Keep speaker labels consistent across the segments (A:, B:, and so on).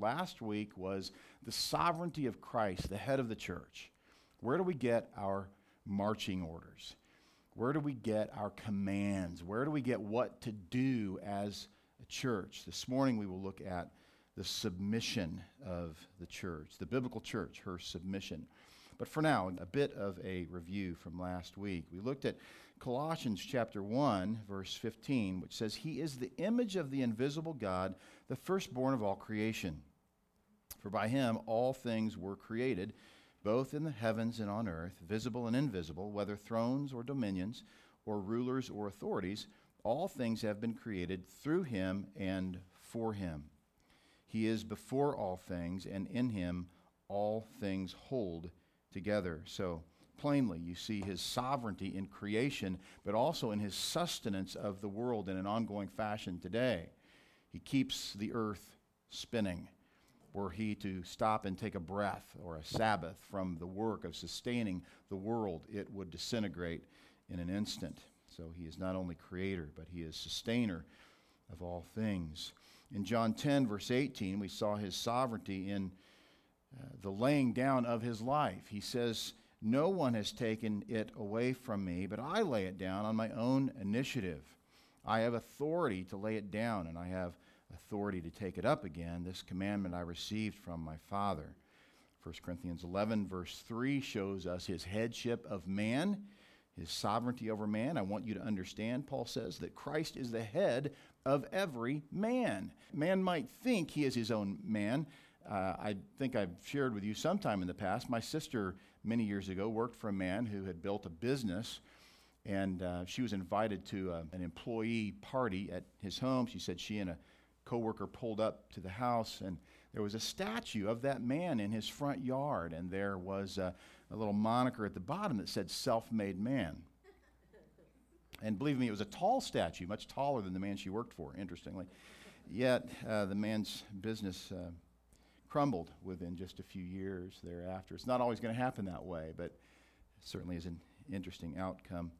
A: Last week was the sovereignty of Christ, the head of the church. Where do we get our marching orders? Where do we get our commands? Where do we get what to do as a church? This morning we will look at the submission of the church, the biblical church, her submission. But for now, a bit of a review from last week. We looked at Colossians chapter 1, verse 15, which says, He is the image of the invisible God, the firstborn of all creation. For by him all things were created, both in the heavens and on earth, visible and invisible, whether thrones or dominions, or rulers or authorities, all things have been created through him and for him. He is before all things, and in him all things hold together. So, plainly, you see his sovereignty in creation, but also in his sustenance of the world in an ongoing fashion today. He keeps the earth spinning. Were he to stop and take a breath or a Sabbath from the work of sustaining the world, it would disintegrate in an instant. So he is not only creator, but he is sustainer of all things. In John 10, verse 18, we saw his sovereignty in uh, the laying down of his life. He says, No one has taken it away from me, but I lay it down on my own initiative. I have authority to lay it down, and I have authority to take it up again. This commandment I received from my Father. 1 Corinthians 11, verse 3 shows us his headship of man, his sovereignty over man. I want you to understand, Paul says, that Christ is the head of every man. Man might think he is his own man. Uh, I think I've shared with you sometime in the past. My sister, many years ago, worked for a man who had built a business, and uh, she was invited to uh, an employee party at his home. She said she and a coworker pulled up to the house, and there was a statue of that man in his front yard, and there was a, a little moniker at the bottom that said "Self Made Man." And believe me, it was a tall statue, much taller than the man she worked for, interestingly. Yet uh, the man's business uh, crumbled within just a few years thereafter. It's not always going to happen that way, but certainly is an interesting outcome.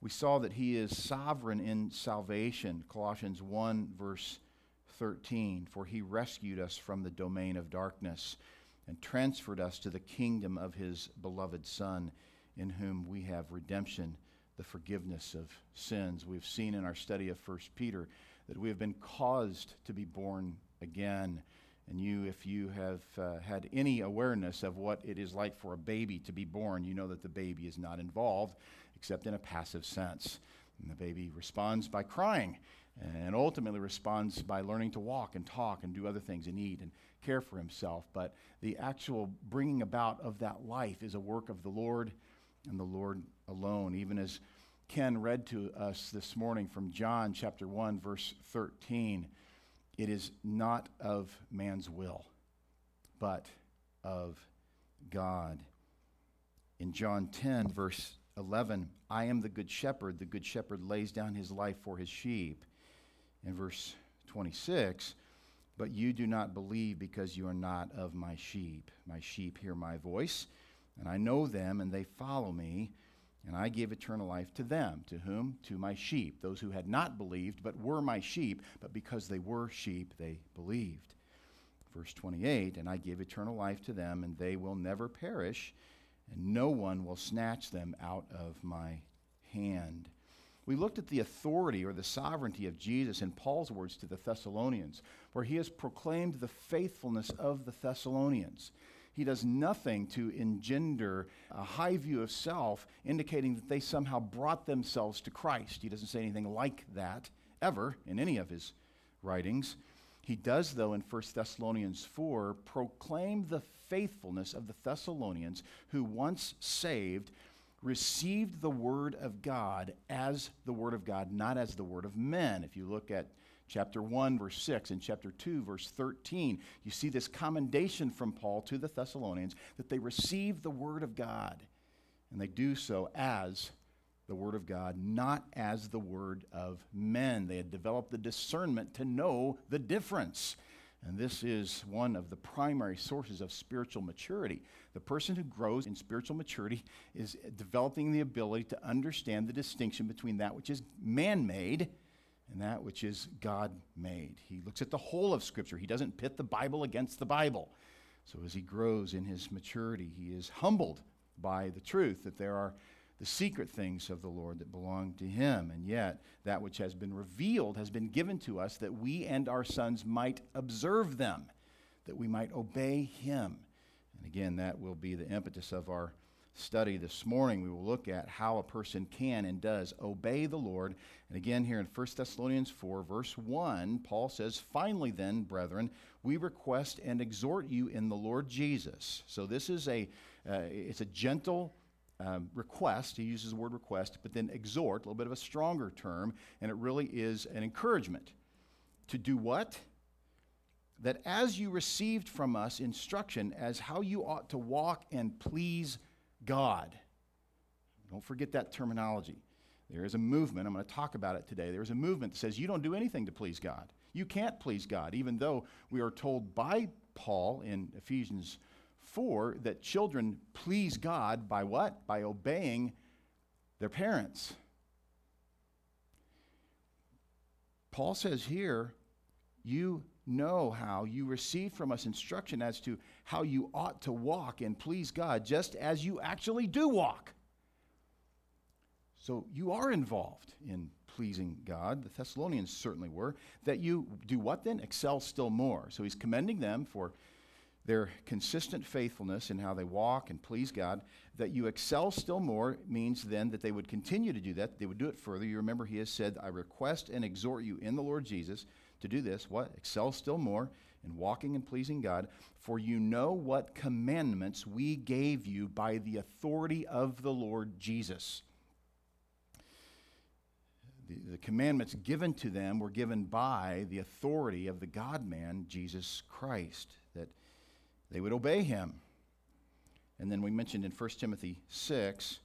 A: We saw that he is sovereign in salvation, Colossians 1, verse 13. For he rescued us from the domain of darkness and transferred us to the kingdom of his beloved Son, in whom we have redemption the forgiveness of sins. We've seen in our study of 1 Peter that we have been caused to be born again. And you, if you have uh, had any awareness of what it is like for a baby to be born, you know that the baby is not involved except in a passive sense. And the baby responds by crying and ultimately responds by learning to walk and talk and do other things and eat and care for himself. But the actual bringing about of that life is a work of the Lord and the Lord alone. Even as Ken read to us this morning from John chapter 1, verse 13, it is not of man's will, but of God. In John 10, verse 11, I am the good shepherd. The good shepherd lays down his life for his sheep. In verse 26, but you do not believe because you are not of my sheep. My sheep hear my voice and I know them, and they follow me, and I give eternal life to them. To whom? To my sheep, those who had not believed, but were my sheep, but because they were sheep, they believed. Verse 28 And I give eternal life to them, and they will never perish, and no one will snatch them out of my hand. We looked at the authority or the sovereignty of Jesus in Paul's words to the Thessalonians, where he has proclaimed the faithfulness of the Thessalonians. He does nothing to engender a high view of self, indicating that they somehow brought themselves to Christ. He doesn't say anything like that ever in any of his writings. He does, though, in 1 Thessalonians 4, proclaim the faithfulness of the Thessalonians who, once saved, received the word of God as the word of God, not as the word of men. If you look at chapter 1, verse 6, and chapter 2, verse 13, you see this commendation from Paul to the Thessalonians that they receive the Word of God, and they do so as the Word of God, not as the Word of men. They had developed the discernment to know the difference. And this is one of the primary sources of spiritual maturity. The person who grows in spiritual maturity is developing the ability to understand the distinction between that which is man made and that which is God made. He looks at the whole of Scripture. He doesn't pit the Bible against the Bible. So as he grows in his maturity, he is humbled by the truth that there are the secret things of the Lord that belong to him. And yet, that which has been revealed has been given to us that we and our sons might observe them, that we might obey him. And again, that will be the impetus of our study this morning. We will look at how a person can and does obey the Lord. And again, here in 1 Thessalonians 4, verse 1, Paul says, Finally, then, brethren, we request and exhort you in the Lord Jesus. So this is a, uh, it's a gentle um, request. He uses the word request, but then exhort, a little bit of a stronger term, and it really is an encouragement to do what? That as you received from us instruction as how you ought to walk and please God. Don't forget that terminology. There is a movement, I'm going to talk about it today. There is a movement that says you don't do anything to please God. You can't please God, even though we are told by Paul in Ephesians 4 that children please God by what? By obeying their parents. Paul says here, you know how you receive from us instruction as to how you ought to walk and please God, just as you actually do walk. So you are involved in pleasing God. The Thessalonians certainly were. That you do what then? Excel still more. So he's commending them for their consistent faithfulness in how they walk and please God, that you excel still more means then that they would continue to do that. They would do it further. You remember he has said, I request and exhort you in the Lord Jesus to do this. What? Excel still more in walking and pleasing God, for you know what commandments we gave you by the authority of the Lord Jesus. The, the commandments given to them were given by the authority of the God man, Jesus Christ, that they would obey him. And then we mentioned in 1 Timothy 6,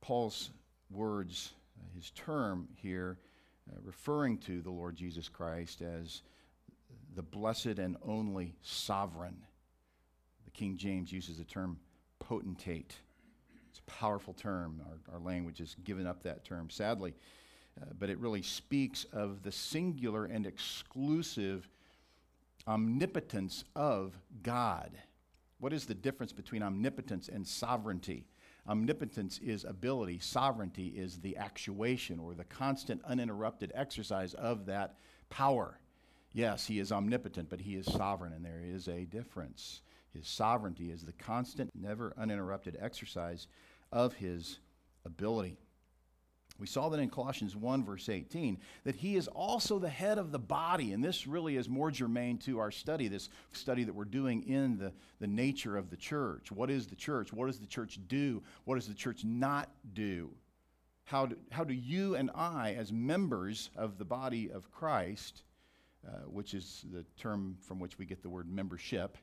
A: Paul's words, uh, his term here, uh, referring to the Lord Jesus Christ as the blessed and only sovereign. The King James uses the term potentate. It's a powerful term. Our, our language has given up that term, sadly. Uh, but it really speaks of the singular and exclusive omnipotence of God. What is the difference between omnipotence and sovereignty? Omnipotence is ability, sovereignty is the actuation or the constant, uninterrupted exercise of that power. Yes, he is omnipotent, but he is sovereign, and there is a difference. His sovereignty is the constant, never uninterrupted exercise of his ability. We saw that in Colossians 1, verse 18, that he is also the head of the body. And this really is more germane to our study, this study that we're doing in the, the nature of the church. What is the church? What does the church do? What does the church not do? How do, how do you and I, as members of the body of Christ, uh, which is the term from which we get the word membership,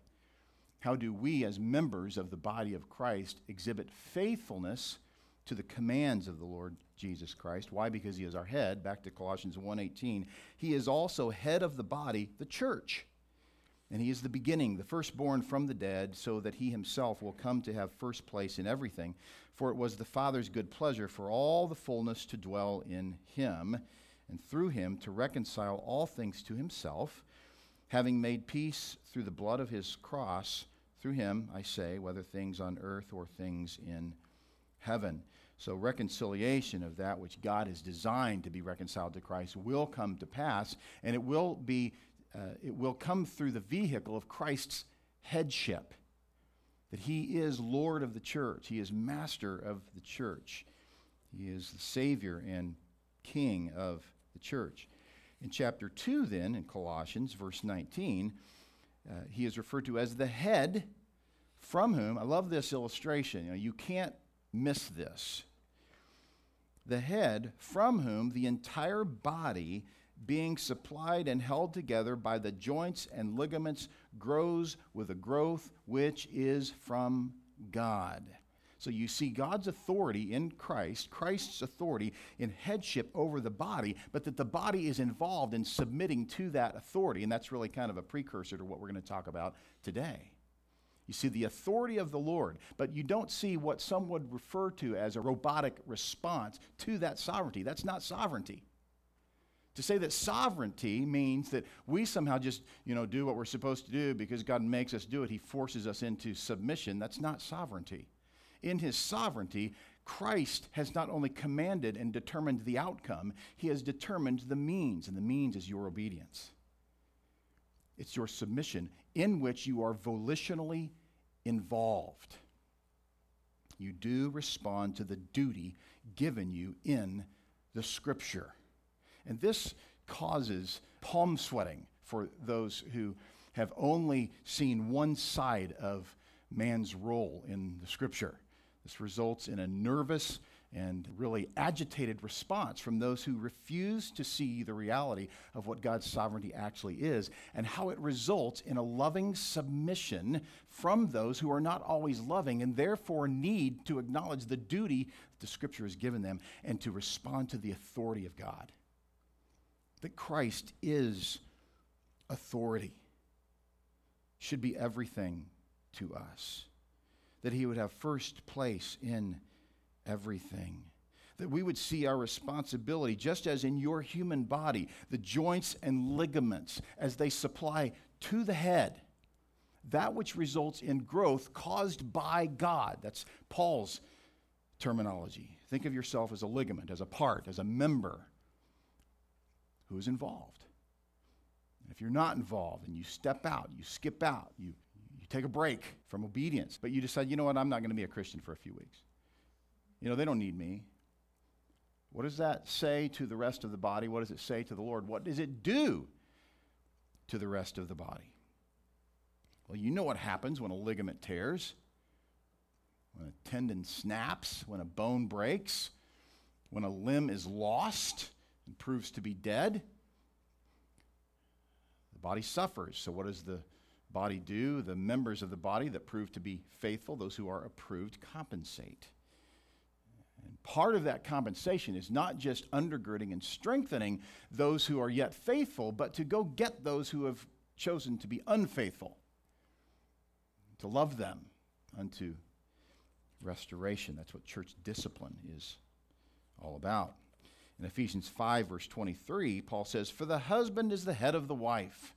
A: how do we, as members of the body of Christ, exhibit faithfulness to the commands of the Lord Jesus Christ. Why? Because he is our head. Back to Colossians 1:18. He is also head of the body, the church. And he is the beginning, the firstborn from the dead, so that he himself will come to have first place in everything. For it was the Father's good pleasure for all the fullness to dwell in him, and through him to reconcile all things to himself, having made peace through the blood of his cross. Through him, I say, whether things on earth or things in heaven. So, reconciliation of that which God has designed to be reconciled to Christ will come to pass, and it will be, uh, it will come through the vehicle of Christ's headship. That he is Lord of the church, he is master of the church, he is the Savior and King of the church. In chapter 2, then, in Colossians, verse 19, uh, he is referred to as the head from whom, I love this illustration. You, know, you can't miss this. The head, from whom the entire body, being supplied and held together by the joints and ligaments, grows with a growth which is from God. So you see God's authority in Christ, Christ's authority in headship over the body, but that the body is involved in submitting to that authority. And that's really kind of a precursor to what we're going to talk about today. You see the authority of the Lord, but you don't see what some would refer to as a robotic response to that sovereignty. That's not sovereignty. To say that sovereignty means that we somehow just, you know, do what we're supposed to do because God makes us do it. He forces us into submission. That's not sovereignty. In his sovereignty, Christ has not only commanded and determined the outcome, he has determined the means, and the means is your obedience. It's your submission in which you are volitionally involved. You do respond to the duty given you in the scripture. And this causes palm sweating for those who have only seen one side of man's role in the scripture. This results in a nervous and really agitated response from those who refuse to see the reality of what God's sovereignty actually is and how it results in a loving submission from those who are not always loving and therefore need to acknowledge the duty the scripture has given them and to respond to the authority of God. That Christ is authority should be everything to us. That he would have first place in everything. That we would see our responsibility, just as in your human body, the joints and ligaments, as they supply to the head that which results in growth caused by God. That's Paul's terminology. Think of yourself as a ligament, as a part, as a member who is involved. And if you're not involved and you step out, you skip out, you, you take a break from obedience, but you decide, you know what, I'm not going to be a Christian for a few weeks. You know, they don't need me. What does that say to the rest of the body? What does it say to the Lord? What does it do to the rest of the body? Well, you know what happens when a ligament tears, when a tendon snaps, when a bone breaks, when a limb is lost and proves to be dead. The body suffers. So, what does the body do? The members of the body that prove to be faithful, those who are approved, compensate. Part of that compensation is not just undergirding and strengthening those who are yet faithful, but to go get those who have chosen to be unfaithful, to love them unto restoration. That's what church discipline is all about. In Ephesians 5, verse 23, Paul says, For the husband is the head of the wife.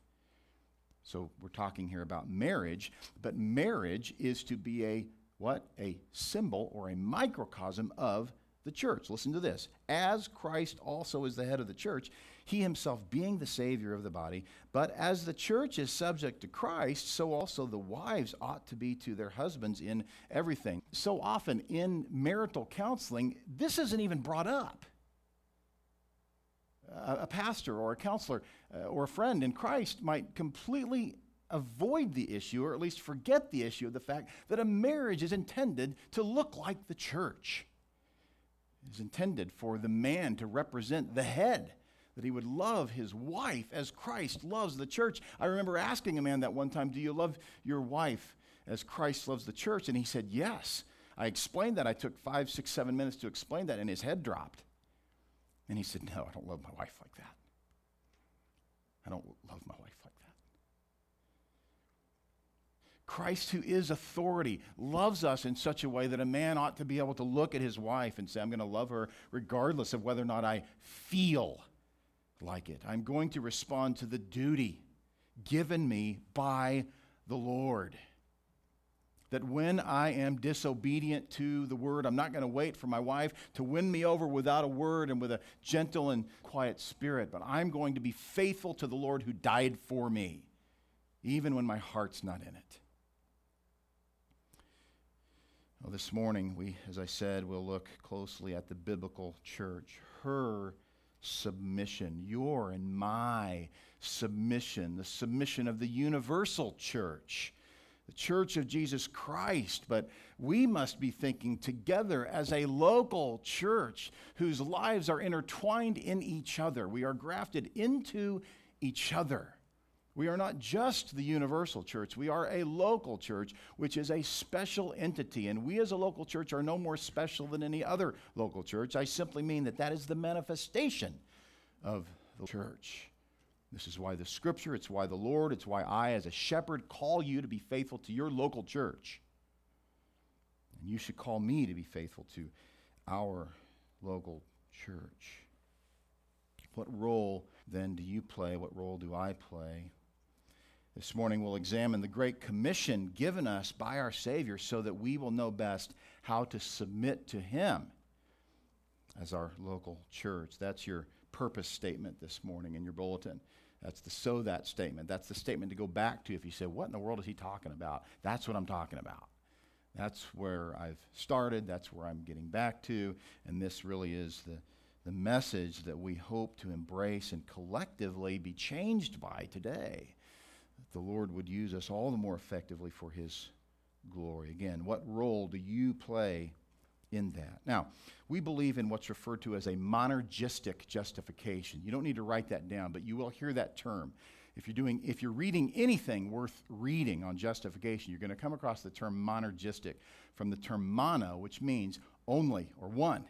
A: So we're talking here about marriage, but marriage is to be a what? A symbol or a microcosm of the church. Listen to this. As Christ also is the head of the church, he himself being the Savior of the body, but as the church is subject to Christ, so also the wives ought to be to their husbands in everything. So often in marital counseling, this isn't even brought up. A, pastor or a counselor uh, or a friend in Christ might completely avoid the issue, or at least forget the issue of the fact that a marriage is intended to look like the church. It is intended for the man to represent the head, that he would love his wife as Christ loves the church. I remember asking a man that one time, Do you love your wife as Christ loves the church? And he said, Yes. I explained that. I took five, six, seven minutes to explain that, and his head dropped. And he said, No, I don't love my wife like that. I don't love my wife like that. Christ, who is authority, loves us in such a way that a man ought to be able to look at his wife and say, I'm going to love her regardless of whether or not I feel like it. I'm going to respond to the duty given me by the Lord. That when I am disobedient to the word, I'm not going to wait for my wife to win me over without a word and with a gentle and quiet spirit, but I'm going to be faithful to the Lord who died for me, even when my heart's not in it. Well, this morning, we, as I said, we'll look closely at the biblical church, her submission, your and my submission, the submission of the universal church, the church of Jesus Christ. But we must be thinking together as a local church whose lives are intertwined in each other. We are grafted into each other. We are not just the universal church, we are a local church, which is a special entity. And we as a local church are no more special than any other local church. I simply mean that that is the manifestation of the church. This is why the scripture, it's why the Lord, it's why I, as a shepherd, call you to be faithful to your local church. And you should call me to be faithful to our local church. What role then do you play? What role do I play? This morning we'll examine the great commission given us by our Savior so that we will know best how to submit to Him as our local church. That's your purpose statement this morning in your bulletin. That's the so that statement. That's the statement to go back to if you say, What in the world is he talking about? That's what I'm talking about. That's where I've started. That's where I'm getting back to. And this really is the, the message that we hope to embrace and collectively be changed by today. The Lord would use us all the more effectively for his glory. Again, what role do you play in that? Now, we believe in what's referred to as a monergistic justification. You don't need to write that down, but you will hear that term. If you're doing if you're reading anything worth reading on justification, you're going to come across the term monergistic from the term mono, which means only or one.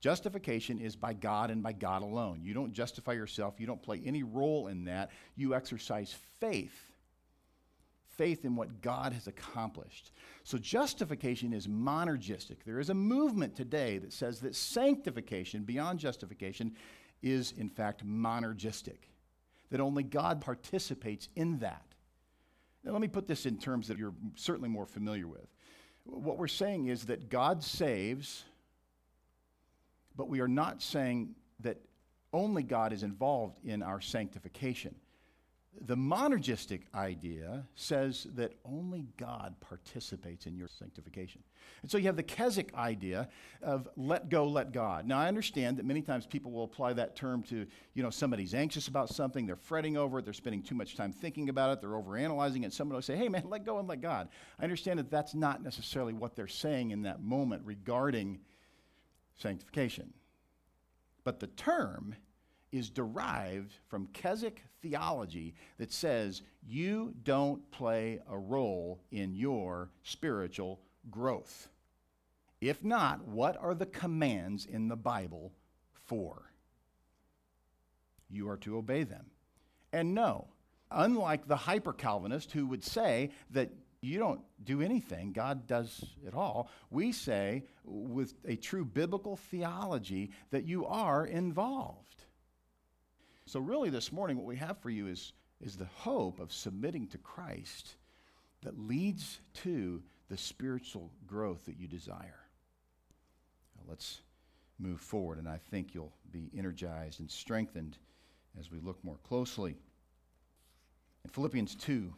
A: Justification is by God and by God alone. You don't justify yourself, you don't play any role in that. You exercise faith faith in what God has accomplished. So justification is monergistic. There is a movement today that says that sanctification, beyond justification, is in fact monergistic, that only God participates in that. Now, let me put this in terms that you're certainly more familiar with. What we're saying is that God saves, but we are not saying that only God is involved in our sanctification. The monergistic idea says that only God participates in your sanctification. And so you have the Keswick idea of let go, let God. Now, I understand that many times people will apply that term to, you know, somebody's anxious about something, they're fretting over it, they're spending too much time thinking about it, they're overanalyzing it. Someone will say, hey, man, let go and let God. I understand that that's not necessarily what they're saying in that moment regarding sanctification. But the term is derived from Keswick theology that says you don't play a role in your spiritual growth. If not, what are the commands in the Bible for? You are to obey them. And no, unlike the hyper Calvinist who would say that you don't do anything, God does it all, we say with a true biblical theology that you are involved. So, really, this morning, what we have for you is, is the hope of submitting to Christ that leads to the spiritual growth that you desire. Now, let's move forward, and I think you'll be energized and strengthened as we look more closely. In Philippians 2,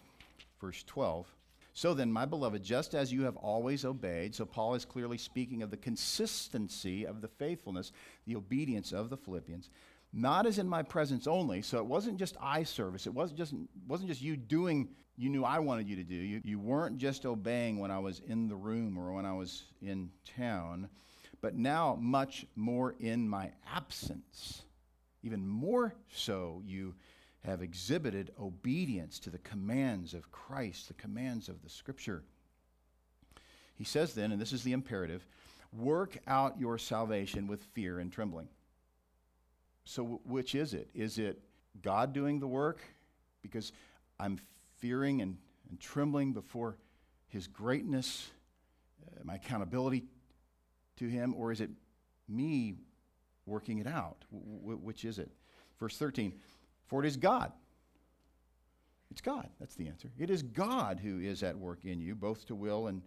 A: verse 12, so then, my beloved, just as you have always obeyed, so Paul is clearly speaking of the consistency of the faithfulness, the obedience of the Philippians not as in my presence only. So it wasn't just eye service. It wasn't just, wasn't just you doing you knew I wanted you to do. You, you weren't just obeying when I was in the room or when I was in town, but now much more in my absence. Even more so, you have exhibited obedience to the commands of Christ, the commands of the Scripture. He says then, and this is the imperative work out your salvation with fear and trembling. So, which is it? Is it God doing the work because I'm fearing and, and trembling before His greatness, uh, my accountability to Him, or is it me working it out? W- which is it? Verse 13 For it is God. It's God. That's the answer. It is God who is at work in you, both to will and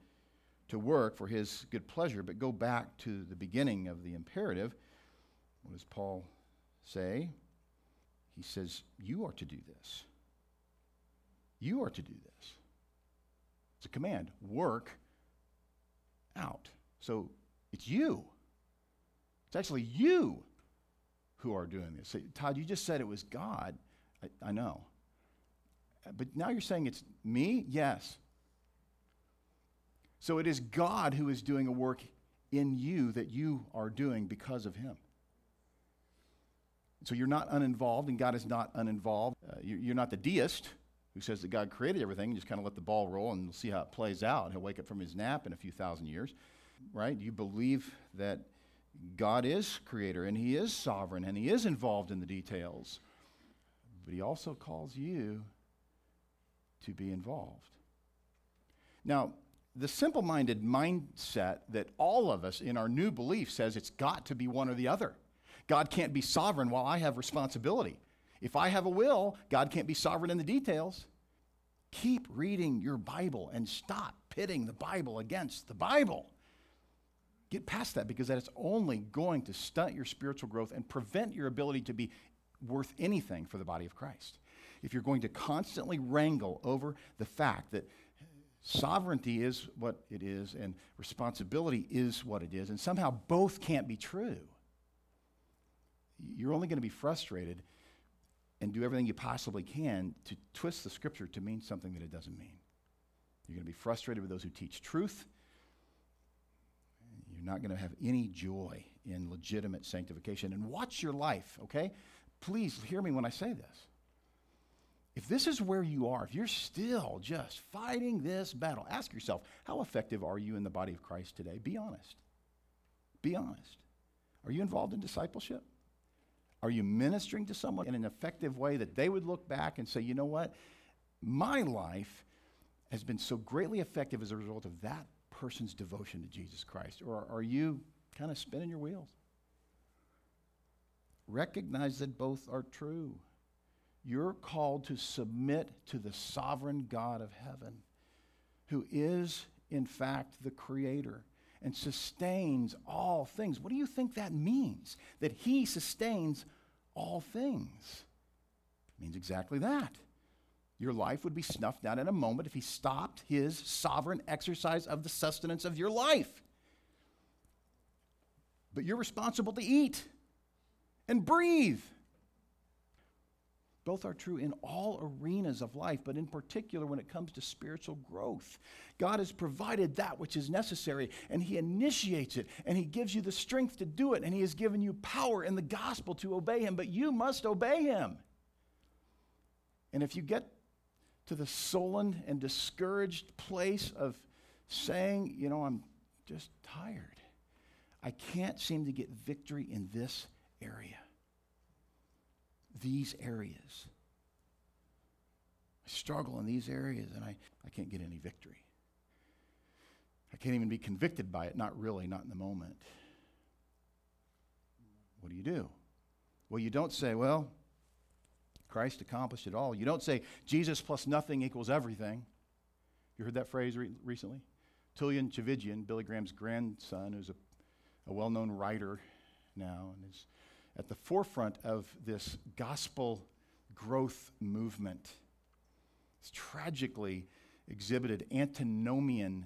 A: to work for His good pleasure. But go back to the beginning of the imperative. What does Paul say? He says, You are to do this. You are to do this. It's a command. Work out. So it's you. It's actually you who are doing this. Todd, you just said it was God. I, I know. But now you're saying it's me? Yes. So it is God who is doing a work in you that you are doing because of Him. So you're not uninvolved, and God is not uninvolved. Uh, you're not the deist who says that God created everything and just kind of let the ball roll and we'll see how it plays out. He'll wake up from his nap in a few thousand years, right? You believe that God is creator and he is sovereign and he is involved in the details. But he also calls you to be involved. Now, the simple minded mindset that all of us in our new belief says it's got to be one or the other. God can't be sovereign while I have responsibility. If I have a will, God can't be sovereign in the details. Keep reading your Bible and stop pitting the Bible against the Bible. Get past that because that is only going to stunt your spiritual growth and prevent your ability to be worth anything for the body of Christ. If you're going to constantly wrangle over the fact that sovereignty is what it is and responsibility is what it is, and somehow both can't be true, you're only going to be frustrated and do everything you possibly can to twist the scripture to mean something that it doesn't mean. You're going to be frustrated with those who teach truth. Not going to have any joy in legitimate sanctification. And watch your life, okay? Please hear me when I say this. If this is where you are, if you're still just fighting this battle, ask yourself, how effective are you in the body of Christ today? Be honest. Be honest. Are you involved in discipleship? Are you ministering to someone in an effective way that they would look back and say, you know what? My life has been so greatly effective as a result of that person's devotion to Jesus Christ? Or are you kind of spinning your wheels? Recognize that both are true. You're called to submit to the sovereign God of heaven, who is, in fact, the creator and sustains all things. What do you think that means? That he sustains all things. It means exactly that. Your life would be snuffed out in a moment if he stopped his sovereign exercise of the sustenance of your life. But you're responsible to eat and breathe. Both are true in all arenas of life, but in particular when it comes to spiritual growth. God has provided that which is necessary, and He initiates it, and He gives you the strength to do it, and He has given you power in the gospel to obey Him, but you must obey Him. And if you get to the sullen and discouraged place of saying, you know, I'm just tired, I can't seem to get victory in this area these areas. I struggle in these areas and I, I can't get any victory. I can't even be convicted by it. Not really, not in the moment. What do you do? Well, you don't say, well, Christ accomplished it all. You don't say, Jesus plus nothing equals everything. You heard that phrase re- recently? Tullian Tchividjian, Billy Graham's grandson, who's a, a well known writer now and is at the forefront of this gospel growth movement. It's tragically exhibited antinomian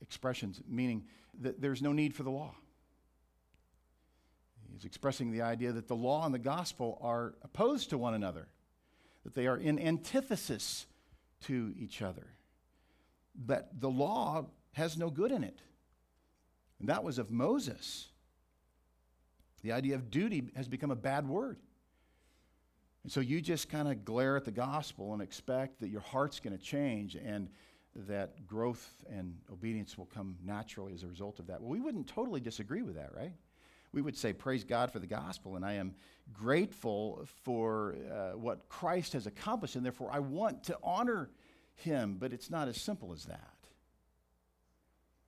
A: expressions, meaning that there's no need for the law. He's expressing the idea that the law and the gospel are opposed to one another, that they are in antithesis to each other, that the law has no good in it. And that was of Moses. The idea of duty has become a bad word. And so you just kind of glare at the gospel and expect that your heart's going to change and that growth and obedience will come naturally as a result of that. Well, we wouldn't totally disagree with that, right? We would say, Praise God for the gospel, and I am grateful for uh, what Christ has accomplished, and therefore I want to honor him, but it's not as simple as that.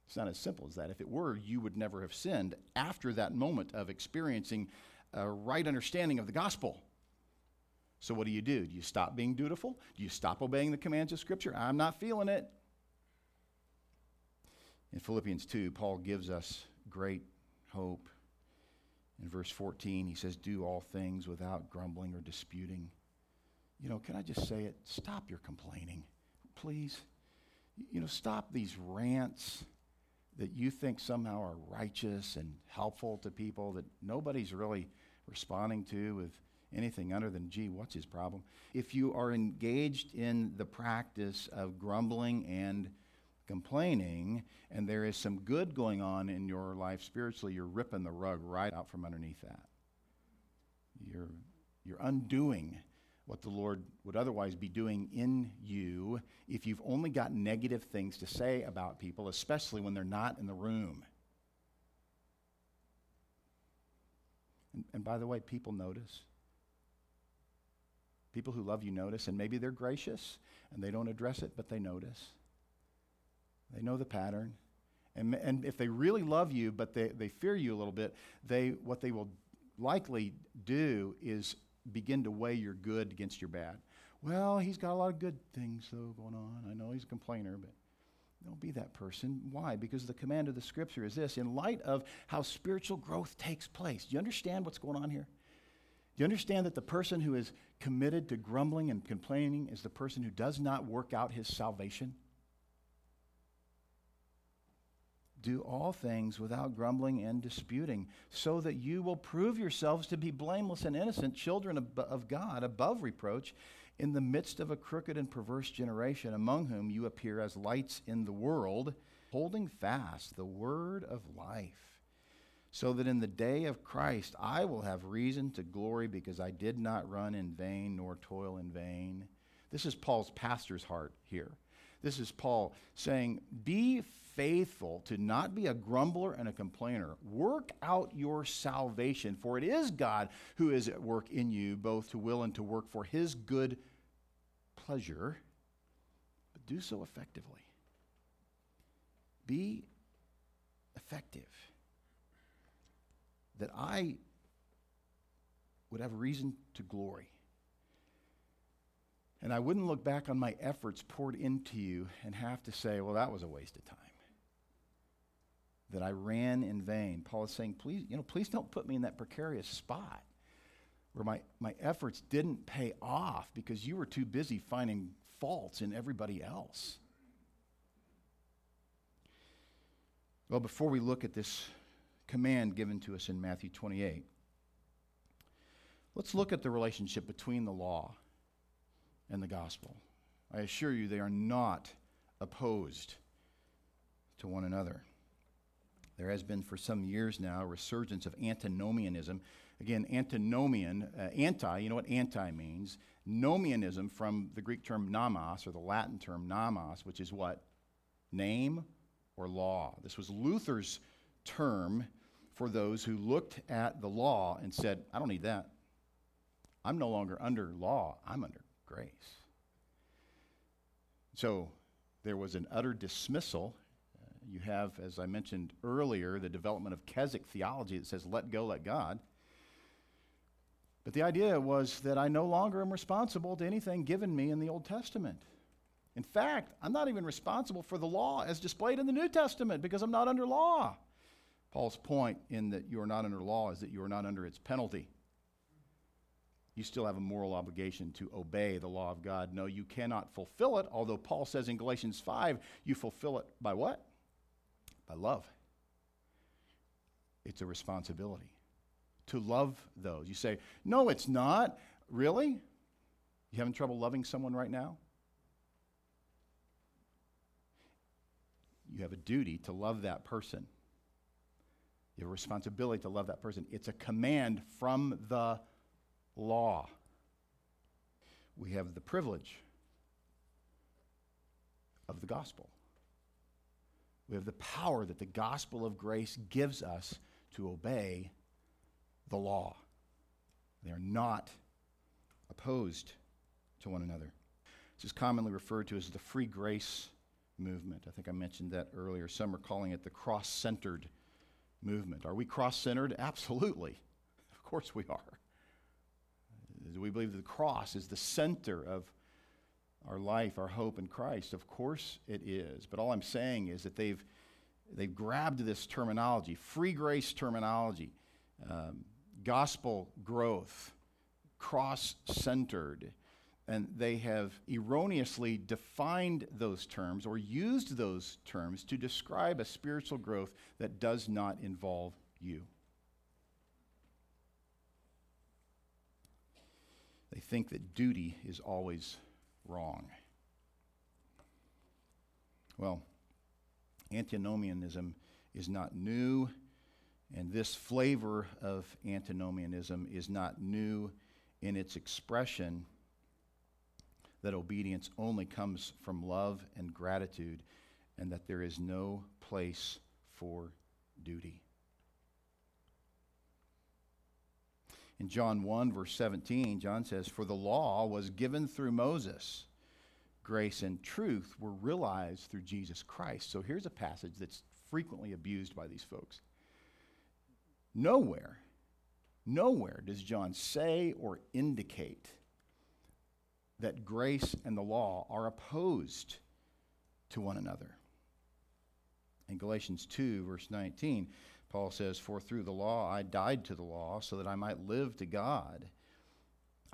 A: It's not as simple as that. If it were, you would never have sinned after that moment of experiencing a right understanding of the gospel. So, what do you do? Do you stop being dutiful? Do you stop obeying the commands of Scripture? I'm not feeling it. In Philippians 2, Paul gives us great hope. In verse 14, he says, Do all things without grumbling or disputing. You know, can I just say it? Stop your complaining, please. You know, stop these rants that you think somehow are righteous and helpful to people that nobody's really responding to with anything other than, gee, what's his problem? If you are engaged in the practice of grumbling and complaining, and there is some good going on in your life spiritually, you're ripping the rug right out from underneath that. You're, you're undoing what the Lord would otherwise be doing in you if you've only got negative things to say about people, especially when they're not in the room. And, and by the way, people notice. People who love you notice, and maybe they're gracious and they don't address it, but they notice. They know the pattern. And, and if they really love you, but they, they fear you a little bit, they, what they will likely do is begin to weigh your good against your bad. Well, he's got a lot of good things though going on. I know he's a complainer, but don't be that person. Why? Because the command of the scripture is this in light of how spiritual growth takes place. Do you understand what's going on here? Do you understand that the person who is committed to grumbling and complaining is the person who does not work out his salvation? Do all things without grumbling and disputing, so that you will prove yourselves to be blameless and innocent, children of, of God, above reproach, in the midst of a crooked and perverse generation, among whom you appear as lights in the world, holding fast the word of life so that in the day of Christ I will have reason to glory because I did not run in vain nor toil in vain. This is Paul's pastor's heart here. This is Paul saying, Be faithful to not be a grumbler and a complainer. Work out your salvation, for it is God who is at work in you, both to will and to work for his good pleasure, but do so effectively. Be effective that I would have reason to glory. And I wouldn't look back on my efforts poured into you and have to say, well, that was a waste of time. That I ran in vain. Paul is saying, please, you know, please don't put me in that precarious spot where my, my efforts didn't pay off because you were too busy finding faults in everybody else. Well, before we look at this command given to us in Matthew 28. Let's look at the relationship between the law and the gospel. I assure you, they are not opposed to one another. There has been for some years now a resurgence of antinomianism. Again, antinomian, uh, anti, you know what anti means? Nomianism from the Greek term nomos or the Latin term nomos, which is what? Name or law. This was Luther's term for those who looked at the law and said, I don't need that. I'm no longer under law, I'm under grace. So there was an utter dismissal. You have, as I mentioned earlier, the development of Keswick theology that says, let go, let God. But the idea was that I no longer am responsible to anything given me in the Old Testament. In fact, I'm not even responsible for the law as displayed in the New Testament because I'm not under law. Paul's point in that you are not under law is that you are not under its penalty. You still have a moral obligation to obey the law of God. No, you cannot fulfill it, although Paul says in Galatians 5, you fulfill it by what? Love. It's a responsibility to love those. You say, no, it's not. Really? You having trouble loving someone right now? You have a duty to love that person. You have a responsibility to love that person. It's a command from the law. We have the privilege of the gospel. We have the power that the gospel of grace gives us to obey the law. They are not opposed to one another. This is commonly referred to as the free grace movement. I think I mentioned that earlier. Some are calling it the cross centered movement. Are we cross centered? Absolutely. Of course we are. We believe that the cross is the center of our life, our hope in Christ? Of course it is. But all I'm saying is that they've, they've grabbed this terminology, free grace terminology, um, gospel growth, cross centered and they have erroneously defined those terms or used those terms to describe a spiritual growth that does not involve you. They think that duty is always wrong. Well, antinomianism is not new, and this flavor of antinomianism is not new in its expression that obedience only comes from love and gratitude, and that there is no place for duty. In John 1, verse 17, John says, For the law was given through Moses. Grace and truth were realized through Jesus Christ. So here's a passage that's frequently abused by these folks. Nowhere Nowhere does John say or indicate that grace and the law are opposed to one another. In Galatians 2, verse 19, Paul says, For through the law I died to the law so that I might live to God.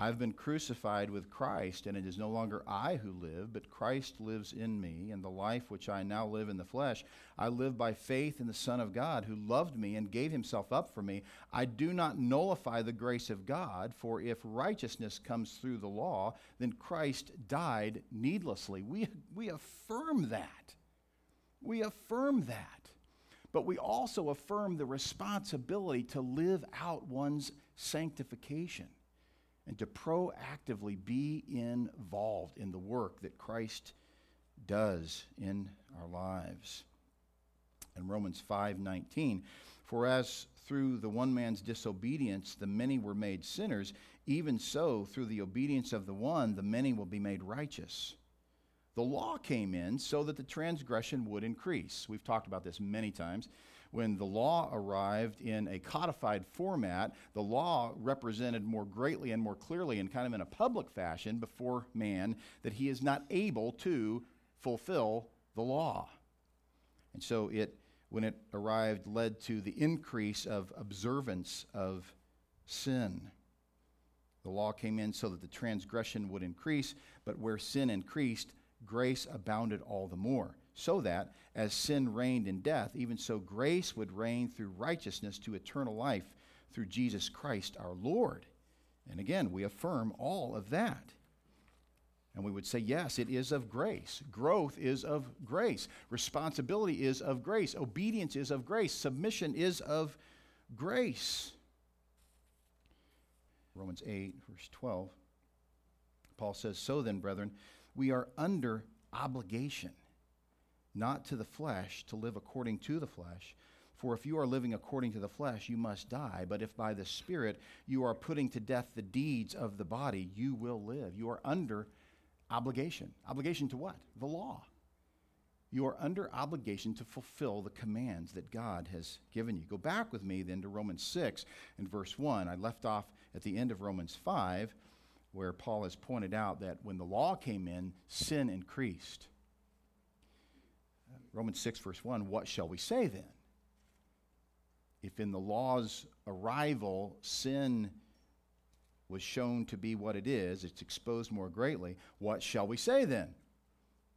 A: I've been crucified with Christ, and it is no longer I who live, but Christ lives in me, and the life which I now live in the flesh, I live by faith in the Son of God, who loved me and gave himself up for me. I do not nullify the grace of God, for if righteousness comes through the law, then Christ died needlessly. We, we affirm that. We affirm that. But we also affirm the responsibility to live out one's sanctification and to proactively be involved in the work that Christ does in our lives. In Romans 5:19, for as through the one man's disobedience the many were made sinners, even so through the obedience of the one the many will be made righteous. The law came in so that the transgression would increase. We've talked about this many times when the law arrived in a codified format, the law represented more greatly and more clearly and kind of in a public fashion before man that he is not able to fulfill the law. And so it when it arrived led to the increase of observance of sin. The law came in so that the transgression would increase, but where sin increased, grace abounded all the more so that, as sin reigned in death, even so grace would reign through righteousness to eternal life through Jesus Christ our Lord. And again, we affirm all of that. And we would say, yes, it is of grace. Growth is of grace. Responsibility is of grace. Obedience is of grace. Submission is of grace. Romans 8, verse 12. Paul says, So then, brethren, we are under obligation not to the flesh, to live according to the flesh. For if you are living according to the flesh, you must die. But if by the Spirit you are putting to death the deeds of the body, you will live. You are under obligation. Obligation to what? The law. You are under obligation to fulfill the commands that God has given you. Go back with me then to Romans 6 and verse 1. I left off at the end of Romans 5, where Paul has pointed out that when the law came in, sin increased. Romans 6, verse 1 What shall we say then? If in the law's arrival sin was shown to be what it is, it's exposed more greatly, what shall we say then?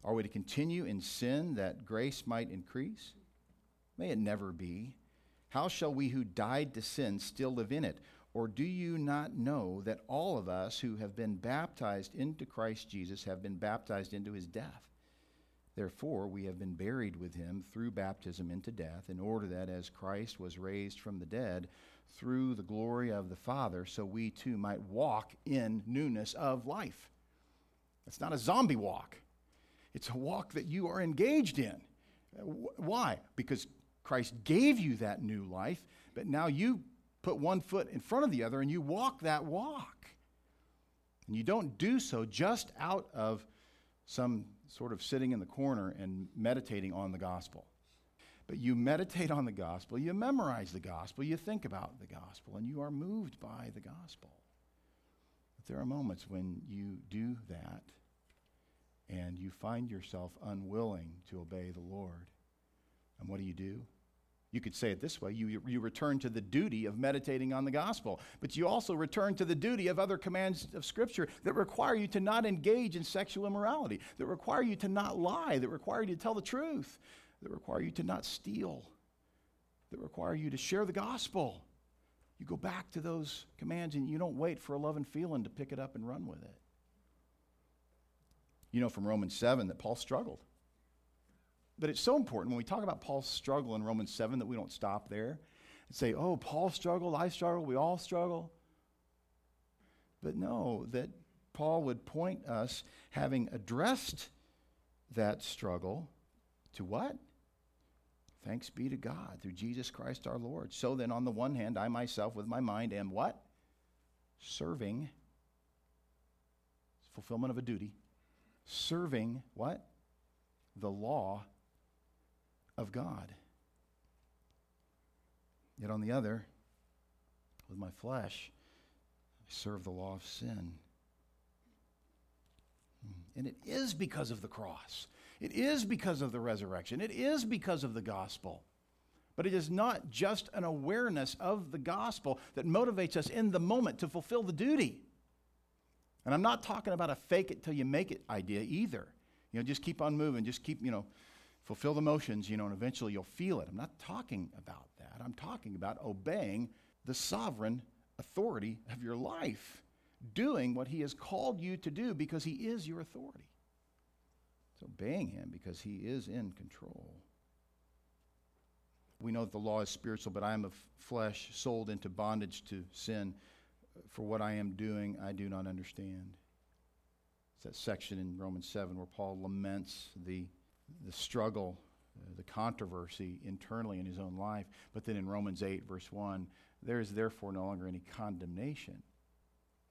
A: Are we to continue in sin that grace might increase? May it never be. How shall we who died to sin still live in it? Or do you not know that all of us who have been baptized into Christ Jesus have been baptized into his death? Therefore, we have been buried with him through baptism into death, in order that as Christ was raised from the dead through the glory of the Father, so we too might walk in newness of life. It's not a zombie walk, it's a walk that you are engaged in. Why? Because Christ gave you that new life, but now you put one foot in front of the other and you walk that walk. And you don't do so just out of some sort of sitting in the corner and meditating on the gospel. But you meditate on the gospel, you memorize the gospel, you think about the gospel, and you are moved by the gospel. But there are moments when you do that and you find yourself unwilling to obey the Lord. And what do you do? You could say it this way you, you return to the duty of meditating on the gospel, but you also return to the duty of other commands of Scripture that require you to not engage in sexual immorality, that require you to not lie, that require you to tell the truth, that require you to not steal, that require you to share the gospel. You go back to those commands and you don't wait for a love and feeling to pick it up and run with it. You know from Romans 7 that Paul struggled. But it's so important when we talk about Paul's struggle in Romans 7 that we don't stop there and say, oh, Paul struggled, I struggle, we all struggle. But no, that Paul would point us, having addressed that struggle, to what? Thanks be to God through Jesus Christ our Lord. So then, on the one hand, I myself with my mind am what? Serving. Fulfillment of a duty. Serving what? The law of God. Yet on the other, with my flesh, I serve the law of sin. Hmm. And it is because of the cross. It is because of the resurrection. It is because of the gospel. But it is not just an awareness of the gospel that motivates us in the moment to fulfill the duty. And I'm not talking about a fake it till you make it idea either. You know, just keep on moving, just keep, you know, fulfill the motions, you know, and eventually you'll feel it. I'm not talking about that. I'm talking about obeying the sovereign authority of your life, doing what he has called you to do because he is your authority. It's obeying him because he is in control. We know that the law is spiritual, but I am of flesh, sold into bondage to sin. For what I am doing, I do not understand. It's that section in Romans 7 where Paul laments the, the struggle, uh, the controversy internally in his own life. But then in Romans 8, verse 1, there is therefore no longer any condemnation.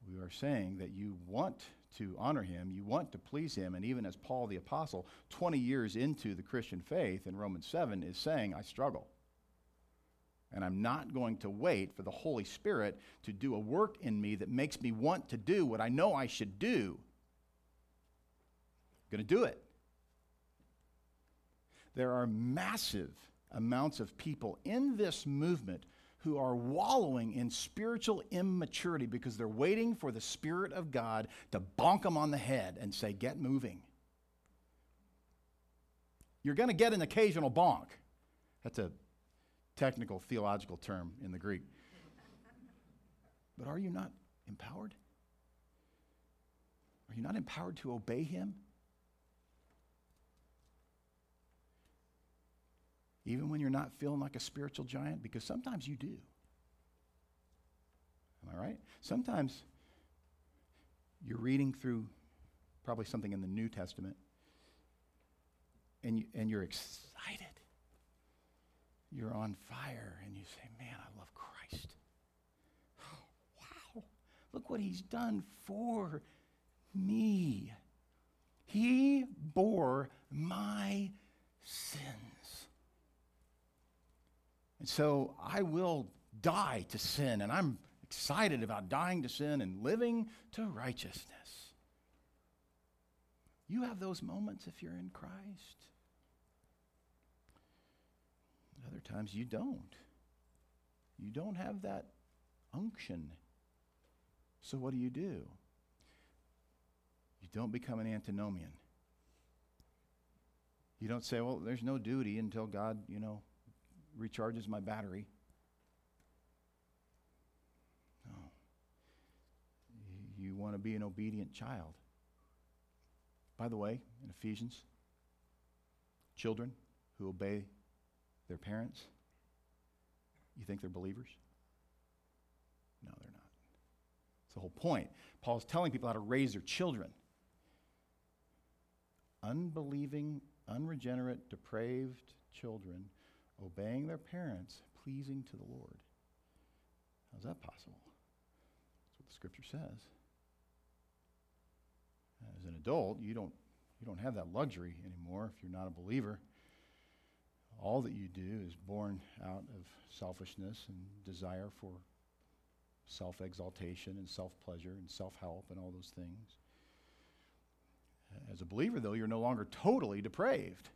A: We are saying that you want to honor him, you want to please him, and even as Paul the Apostle, 20 years into the Christian faith in Romans 7, is saying, I struggle. And I'm not going to wait for the Holy Spirit to do a work in me that makes me want to do what I know I should do. I'm going to do it. There are massive amounts of people in this movement who are wallowing in spiritual immaturity because they're waiting for the Spirit of God to bonk them on the head and say, Get moving. You're going to get an occasional bonk. That's a technical theological term in the Greek. But are you not empowered? Are you not empowered to obey Him? Even when you're not feeling like a spiritual giant? Because sometimes you do. Am I right? Sometimes you're reading through probably something in the New Testament and, you, and you're excited. You're on fire and you say, Man, I love Christ. Wow. Look what he's done for me. He bore my sins. And so I will die to sin, and I'm excited about dying to sin and living to righteousness. You have those moments if you're in Christ. Other times you don't. You don't have that unction. So what do you do? You don't become an antinomian. You don't say, well, there's no duty until God, you know, recharges my battery. No. You want to be an obedient child. By the way, in Ephesians, children who obey their parents, you think they're believers? No, they're not. It's the whole point. Paul's telling people how to raise their children. Unbelieving, unregenerate, depraved children obeying their parents, pleasing to the Lord. How's that possible? That's what the scripture says. As an adult, you don't, you don't have that luxury anymore if you're not a believer. All that you do is born out of selfishness and desire for self exaltation and self pleasure and self help and all those things. As a believer, though, you're no longer totally depraved.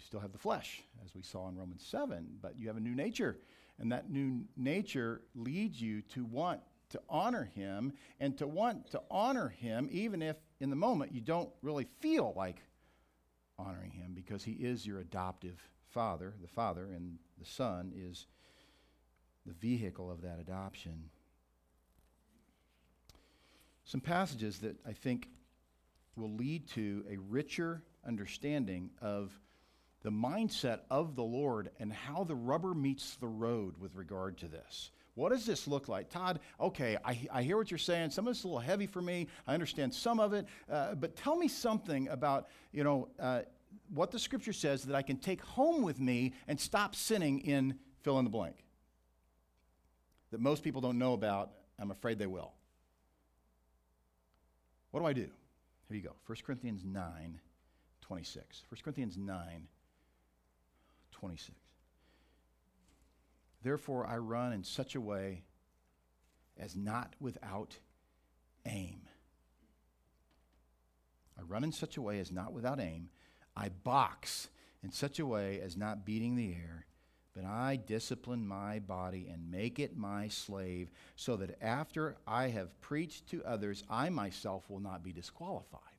A: You still have the flesh, as we saw in Romans 7, but you have a new nature. And that new nature leads you to want to honor him and to want to honor him even if in the moment you don't really feel like honoring him because he is your adoptive father, the father, and the son is the vehicle of that adoption. Some passages that I think will lead to a richer understanding of the mindset of the Lord and how the rubber meets the road with regard to this. What does this look like? Todd, okay, I, I hear what you're saying. Some of it's a little heavy for me. I understand some of it. Uh, but tell me something about, you know, uh, what the scripture says that I can take home with me and stop sinning in fill in the blank. That most people don't know about. I'm afraid they will. What do I do? Here you go. 1 Corinthians 9, 26. 1 Corinthians 9, 26. Therefore, I run in such a way as not without aim. I run in such a way as not without aim. I box in such a way as not beating the air, but I discipline my body and make it my slave, so that after I have preached to others, I myself will not be disqualified.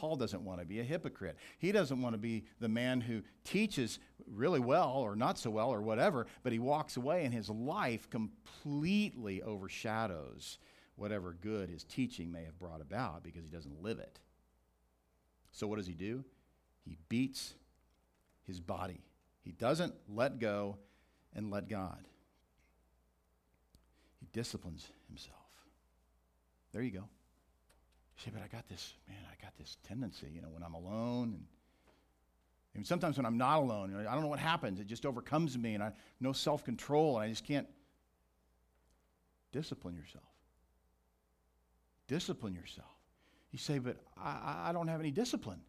A: Paul doesn't want to be a hypocrite. He doesn't want to be the man who teaches really well or not so well or whatever, but he walks away and his life completely overshadows whatever good his teaching may have brought about because he doesn't live it. So, what does he do? He beats his body. He doesn't let go and let God. He disciplines himself. There you go. Say, but I got this, man, I got this tendency, you know, when I'm alone and and sometimes when I'm not alone, you know, I don't know what happens. It just overcomes me, and I no self control, and I just can't discipline yourself. Discipline yourself. You say, but I, I don't have any discipline.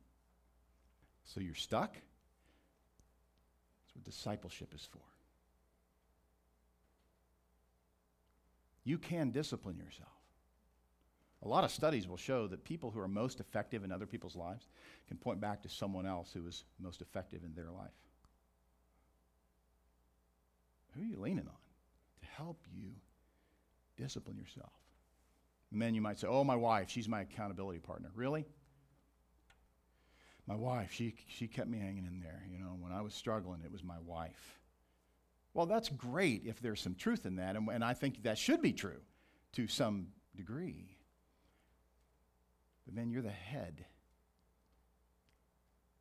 A: So you're stuck? That's what discipleship is for. You can discipline yourself. A lot of studies will show that people who are most effective in other people's lives can point back to someone else who was most effective in their life. Who are you leaning on to help you discipline yourself? Men, you might say, Oh, my wife, she's my accountability partner. Really? My wife, she, she kept me hanging in there. You know, when I was struggling, it was my wife. Well, that's great if there's some truth in that, and, and I think that should be true to some degree. But man, you're the head.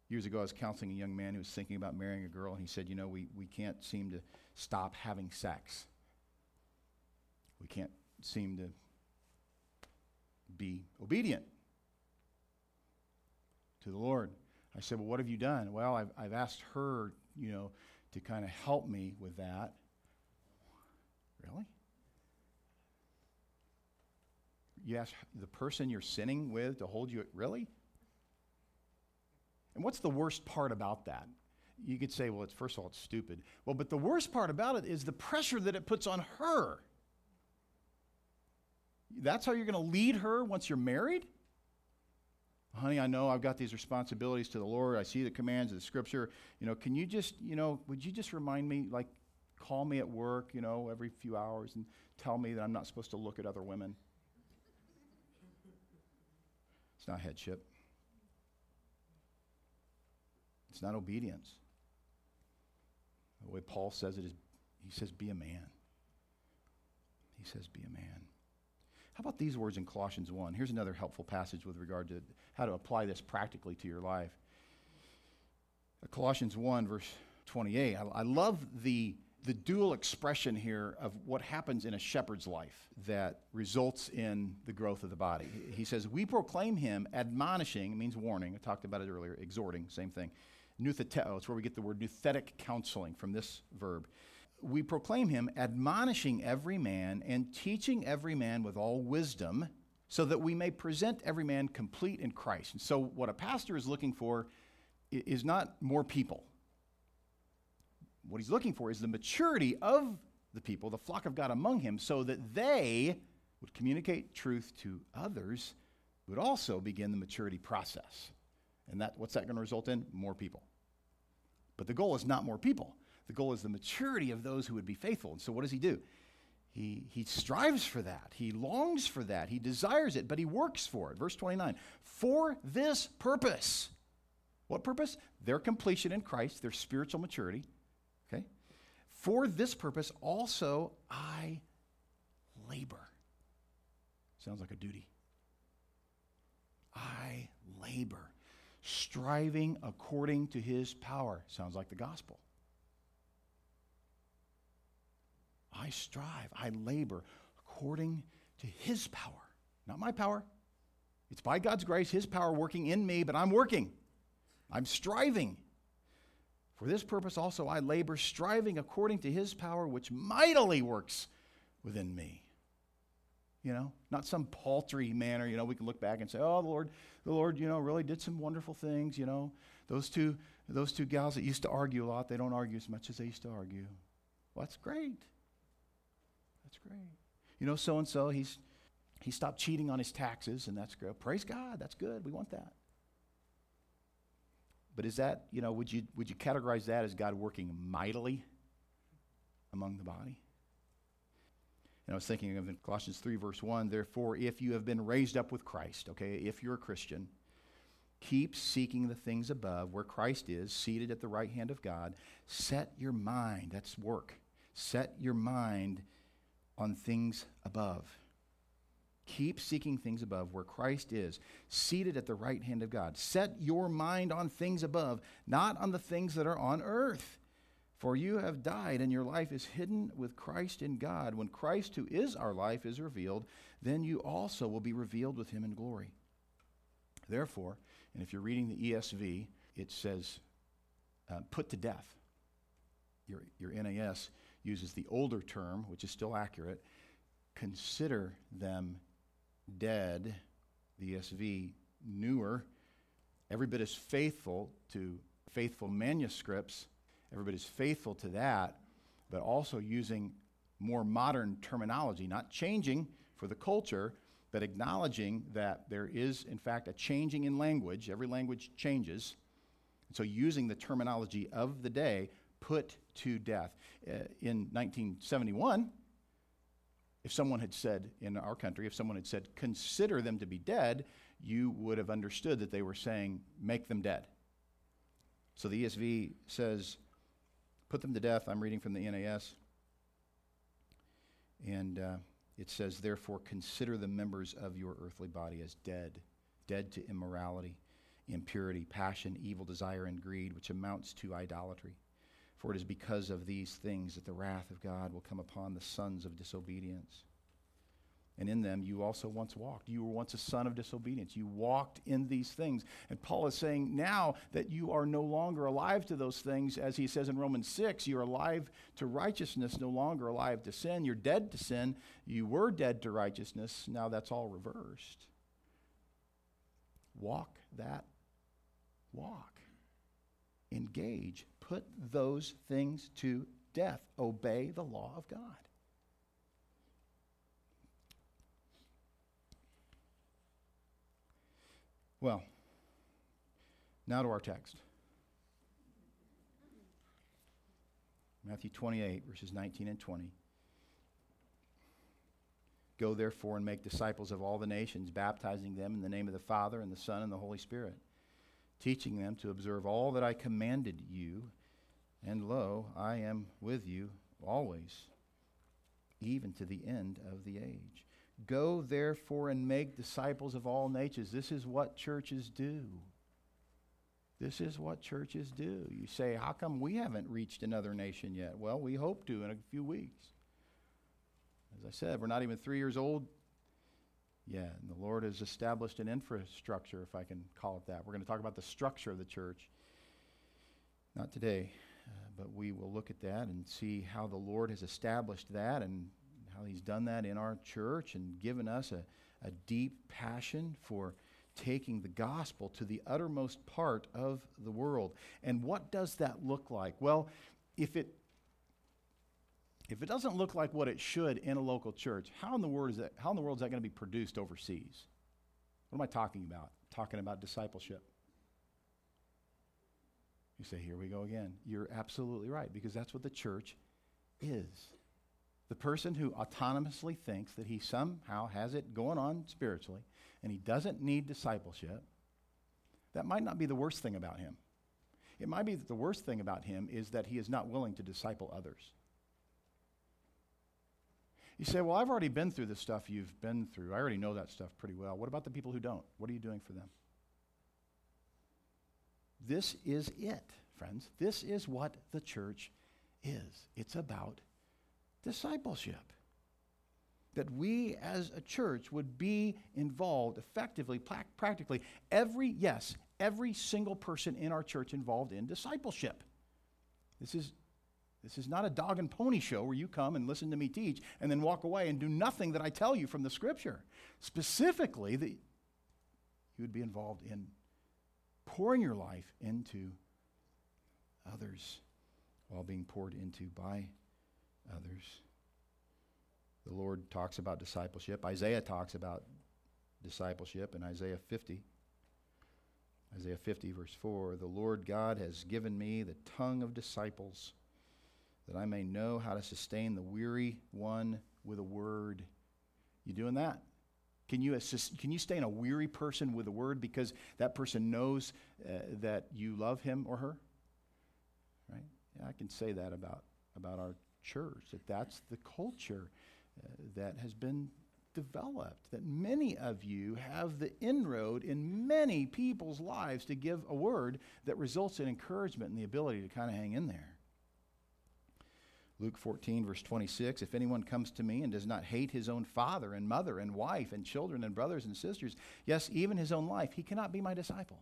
A: Years ago, I was counseling a young man who was thinking about marrying a girl, and he said, You know, we, we can't seem to stop having sex. We can't seem to be obedient to the Lord. I said, Well, what have you done? Well, I've, I've asked her, you know, to kind of help me with that. Really? You ask the person you're sinning with to hold you, at really? And what's the worst part about that? You could say, well, it's first of all, it's stupid. Well, but the worst part about it is the pressure that it puts on her. That's how you're going to lead her once you're married? Honey, I know I've got these responsibilities to the Lord. I see the commands of the scripture. You know, can you just, you know, would you just remind me, like, call me at work, you know, every few hours and tell me that I'm not supposed to look at other women? It's not headship. It's not obedience. The way Paul says it is, he says, be a man. He says, be a man. How about these words in Colossians 1? Here's another helpful passage with regard to how to apply this practically to your life. Colossians 1, verse 28. I, I love the, the dual expression here of what happens in a shepherd's life that results in the growth of the body. He says, We proclaim him admonishing, means warning. I talked about it earlier, exhorting, same thing. Noutheteo, it's where we get the word nouthetic counseling from this verb we proclaim him admonishing every man and teaching every man with all wisdom so that we may present every man complete in Christ. And so, what a pastor is looking for is not more people. What he's looking for is the maturity of the people, the flock of God among him, so that they would communicate truth to others, would also begin the maturity process. And that, what's that going to result in? More people. But the goal is not more people. The goal is the maturity of those who would be faithful. And so, what does he do? He, he strives for that. He longs for that. He desires it, but he works for it. Verse 29 For this purpose. What purpose? Their completion in Christ, their spiritual maturity. For this purpose also I labor. Sounds like a duty. I labor, striving according to his power. Sounds like the gospel. I strive, I labor according to His power, not my power. It's by God's grace, His power working in me, but I'm working. I'm striving. For this purpose also I labor, striving according to His power, which mightily works within me. You know, not some paltry manner. You know, we can look back and say, "Oh, the Lord, the Lord, you know, really did some wonderful things." You know, those two, those two gals that used to argue a lot, they don't argue as much as they used to argue. Well, that's great. That's great. You know, so and so, he's he stopped cheating on his taxes, and that's great. Praise God, that's good. We want that. But is that, you know, would you would you categorize that as God working mightily among the body? And I was thinking of in Colossians 3, verse 1, therefore, if you have been raised up with Christ, okay, if you're a Christian, keep seeking the things above where Christ is, seated at the right hand of God. Set your mind, that's work. Set your mind on things above. Keep seeking things above where Christ is, seated at the right hand of God. Set your mind on things above, not on the things that are on earth. For you have died, and your life is hidden with Christ in God. When Christ, who is our life, is revealed, then you also will be revealed with him in glory. Therefore, and if you're reading the ESV, it says, uh, put to death. Your, your NAS uses the older term, which is still accurate. Consider them dead. The ESV, newer, every bit as faithful to faithful manuscripts Everybody's faithful to that, but also using more modern terminology, not changing for the culture, but acknowledging that there is, in fact, a changing in language. Every language changes. And So, using the terminology of the day, put to death. Uh, in 1971, if someone had said in our country, if someone had said, consider them to be dead, you would have understood that they were saying, make them dead. So the ESV says, put them to death. I'm reading from the NAS. And uh, it says, Therefore, consider the members of your earthly body as dead, dead to immorality, impurity, passion, evil desire, and greed, which amounts to idolatry. For it is because of these things that the wrath of God will come upon the sons of disobedience and in them you also once walked. You were once a son of disobedience. You walked in these things. And Paul is saying now that you are no longer alive to those things, as he says in Romans 6, you're alive to righteousness, no longer alive to sin. You're dead to sin. You were dead to righteousness. Now that's all reversed. Walk that walk. Engage. Put those things to death. Obey the law of God. Well, now to our text. Matthew 28, verses 19 and 20. Go therefore and make disciples of all the nations, baptizing them in the name of the Father and the Son and the Holy Spirit, teaching them to observe all that I commanded you. And lo, I am with you always, even to the end of the age. Go therefore and make disciples of all nations. This is what churches do. This is what churches do. You say, How come we haven't reached another nation yet? Well, we hope to in a few weeks. As I said, we're not even three years old yet. And the Lord has established an infrastructure, if I can call it that. We're going to talk about the structure of the church. Not today, Uh, but we will look at that and see how the Lord has established that and how He's done that in our church and given us a, a deep passion for taking the gospel to the uttermost part of the world. And what does that look like? Well, if it if it doesn't look like what it should in a local church, how in the world is that how in the world is that going to be produced overseas? What am I talking about? Talking about discipleship. You say, here we go again. You're absolutely right, because that's what the church is the person who autonomously thinks that he somehow has it going on spiritually and he doesn't need discipleship, that might not be the worst thing about him. It might be that the worst thing about him is that he is not willing to disciple others. You say, Well, I've already been through the stuff you've been through. I already know that stuff pretty well. What about the people who don't? What are you doing for them? This is it, friends. This is what the church is. It's about discipleship. That we as a church would be involved effectively, practically, every, yes, every single person in our church involved in discipleship. This is, this is not a dog and pony show where you come and listen to me teach and then walk away and do nothing that I tell you from the scripture. Specifically, that you would be involved in pouring your life into others while being poured into by others. The Lord talks about discipleship. Isaiah talks about discipleship in Isaiah 50. Isaiah 50, verse 4 The Lord God has given me the tongue of disciples, that I may know how to sustain the weary one with a word. You doing that? Can you, assist, can you sustain a weary person with a word because that person knows uh, that you love him or her? Right? Yeah, I can say that about, about our church, that that's the culture uh, that has been developed, that many of you have the inroad in many people's lives to give a word that results in encouragement and the ability to kind of hang in there. Luke 14, verse 26 If anyone comes to me and does not hate his own father and mother and wife and children and brothers and sisters, yes, even his own life, he cannot be my disciple.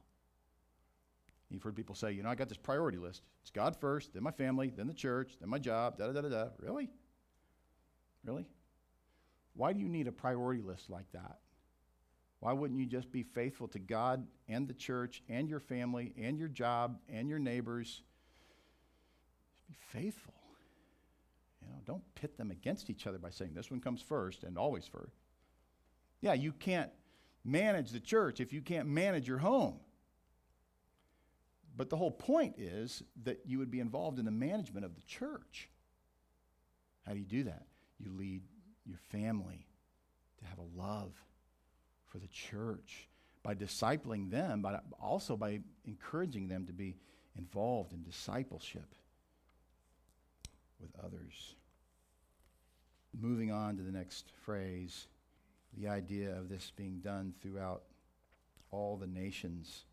A: You've heard people say, you know, I got this priority list. It's God first, then my family, then the church, then my job, da da da da. Really? Really? Why do you need a priority list like that? Why wouldn't you just be faithful to God and the church and your family and your job and your neighbors? Just be faithful. Don't pit them against each other by saying this one comes first and always first. Yeah, you can't manage the church if you can't manage your home. But the whole point is that you would be involved in the management of the church. How do you do that? You lead your family to have a love for the church by discipling them, but also by encouraging them to be involved in discipleship with others. Moving on to the next phrase, the idea of this being done throughout all the nations.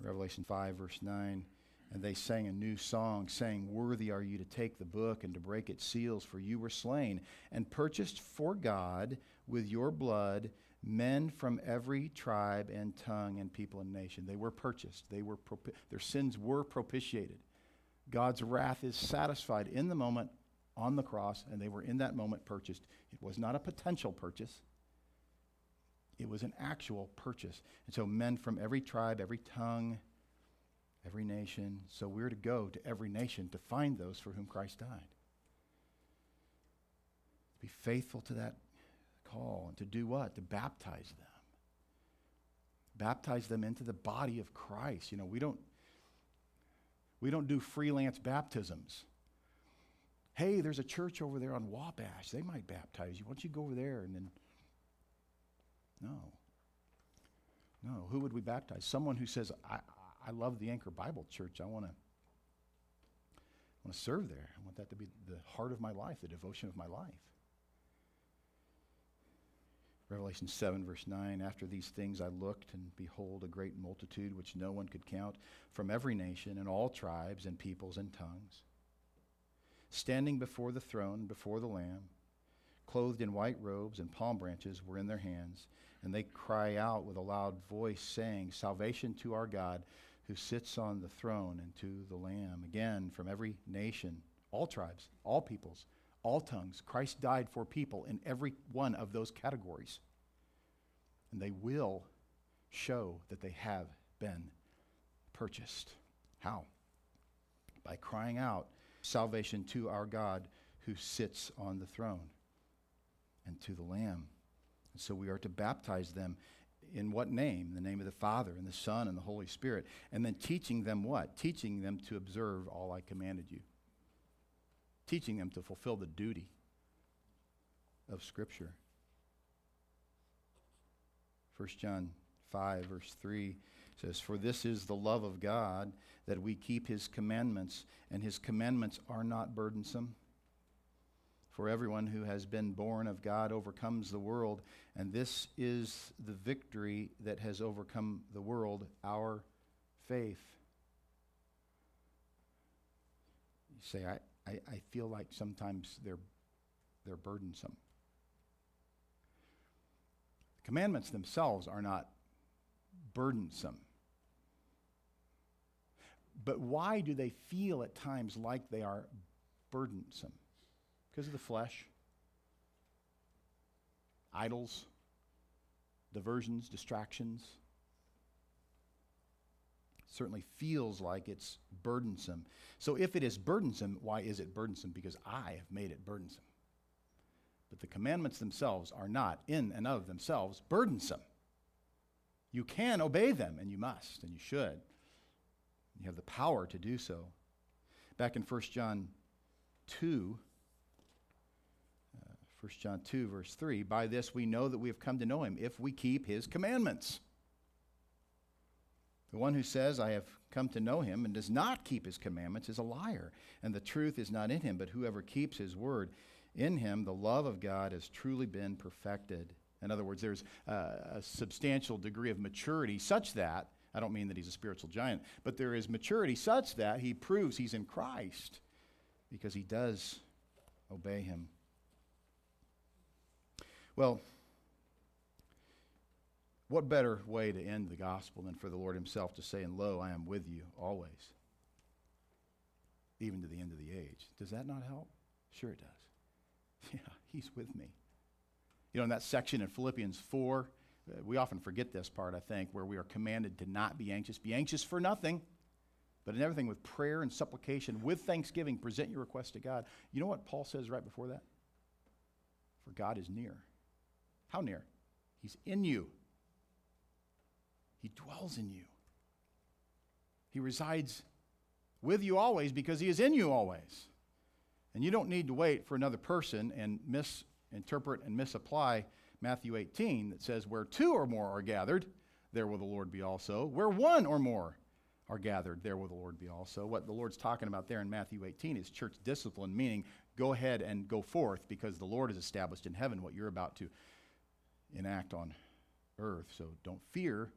A: Revelation 5, verse 9. And they sang a new song, saying, Worthy are you to take the book and to break its seals, for you were slain and purchased for God with your blood men from every tribe and tongue and people and nation. They were purchased, they were propi- their sins were propitiated. God's wrath is satisfied in the moment on the cross, and they were in that moment purchased. It was not a potential purchase, it was an actual purchase. And so, men from every tribe, every tongue, every nation. So we're to go to every nation to find those for whom Christ died. To be faithful to that call and to do what? To baptize them. Baptize them into the body of Christ. You know, we don't we don't do freelance baptisms. Hey, there's a church over there on Wabash. They might baptize you. Why don't you go over there and then No. No. Who would we baptize? Someone who says, I, I love the Anchor Bible Church. I want to want to serve there. I want that to be the heart of my life, the devotion of my life. Revelation 7, verse 9 After these things I looked, and behold, a great multitude which no one could count from every nation and all tribes and peoples and tongues, standing before the throne, before the Lamb, clothed in white robes, and palm branches were in their hands. And they cry out with a loud voice, saying, Salvation to our God who sits on the throne and to the Lamb. Again, from every nation, all tribes, all peoples, all tongues. Christ died for people in every one of those categories. And they will show that they have been purchased. How? By crying out, Salvation to our God who sits on the throne and to the Lamb. And so we are to baptize them in what name? The name of the Father and the Son and the Holy Spirit. And then teaching them what? Teaching them to observe all I commanded you. Teaching them to fulfill the duty of Scripture. 1 John 5, verse 3 says, For this is the love of God, that we keep his commandments, and his commandments are not burdensome. For everyone who has been born of God overcomes the world, and this is the victory that has overcome the world, our faith. You say, I, I, I feel like sometimes they're, they're burdensome. The commandments themselves are not burdensome. But why do they feel at times like they are burdensome? Because of the flesh, idols, diversions, distractions. certainly feels like it's burdensome. So if it is burdensome, why is it burdensome? Because I have made it burdensome. But the commandments themselves are not, in and of themselves, burdensome. You can obey them, and you must, and you should. You have the power to do so. Back in 1 John 2, uh, 1 John 2, verse 3, by this we know that we have come to know him if we keep his commandments. The one who says, I have come to know him and does not keep his commandments is a liar, and the truth is not in him, but whoever keeps his word, in him the love of God has truly been perfected. In other words, there's a, a substantial degree of maturity such that, I don't mean that he's a spiritual giant, but there is maturity such that he proves he's in Christ because he does obey him. Well, what better way to end the gospel than for the Lord Himself to say, And lo, I am with you always, even to the end of the age? Does that not help? Sure, it does. Yeah, He's with me. You know, in that section in Philippians 4, uh, Uh, we often forget this part, I think, where we are commanded to not be anxious. Be anxious for nothing, but in everything with prayer and supplication, with thanksgiving, present your request to God. You know what Paul says right before that? For God is near. How near? He's in you. He dwells in you. He resides with you always because He is in you always. And you don't need to wait for another person and misinterpret and misapply Matthew 18 that says, Where two or more are gathered, there will the Lord be also. Where one or more are gathered, there will the Lord be also. What the Lord's talking about there in Matthew 18 is church discipline, meaning go ahead and go forth because the Lord has established in heaven what you're about to enact on earth. So don't fear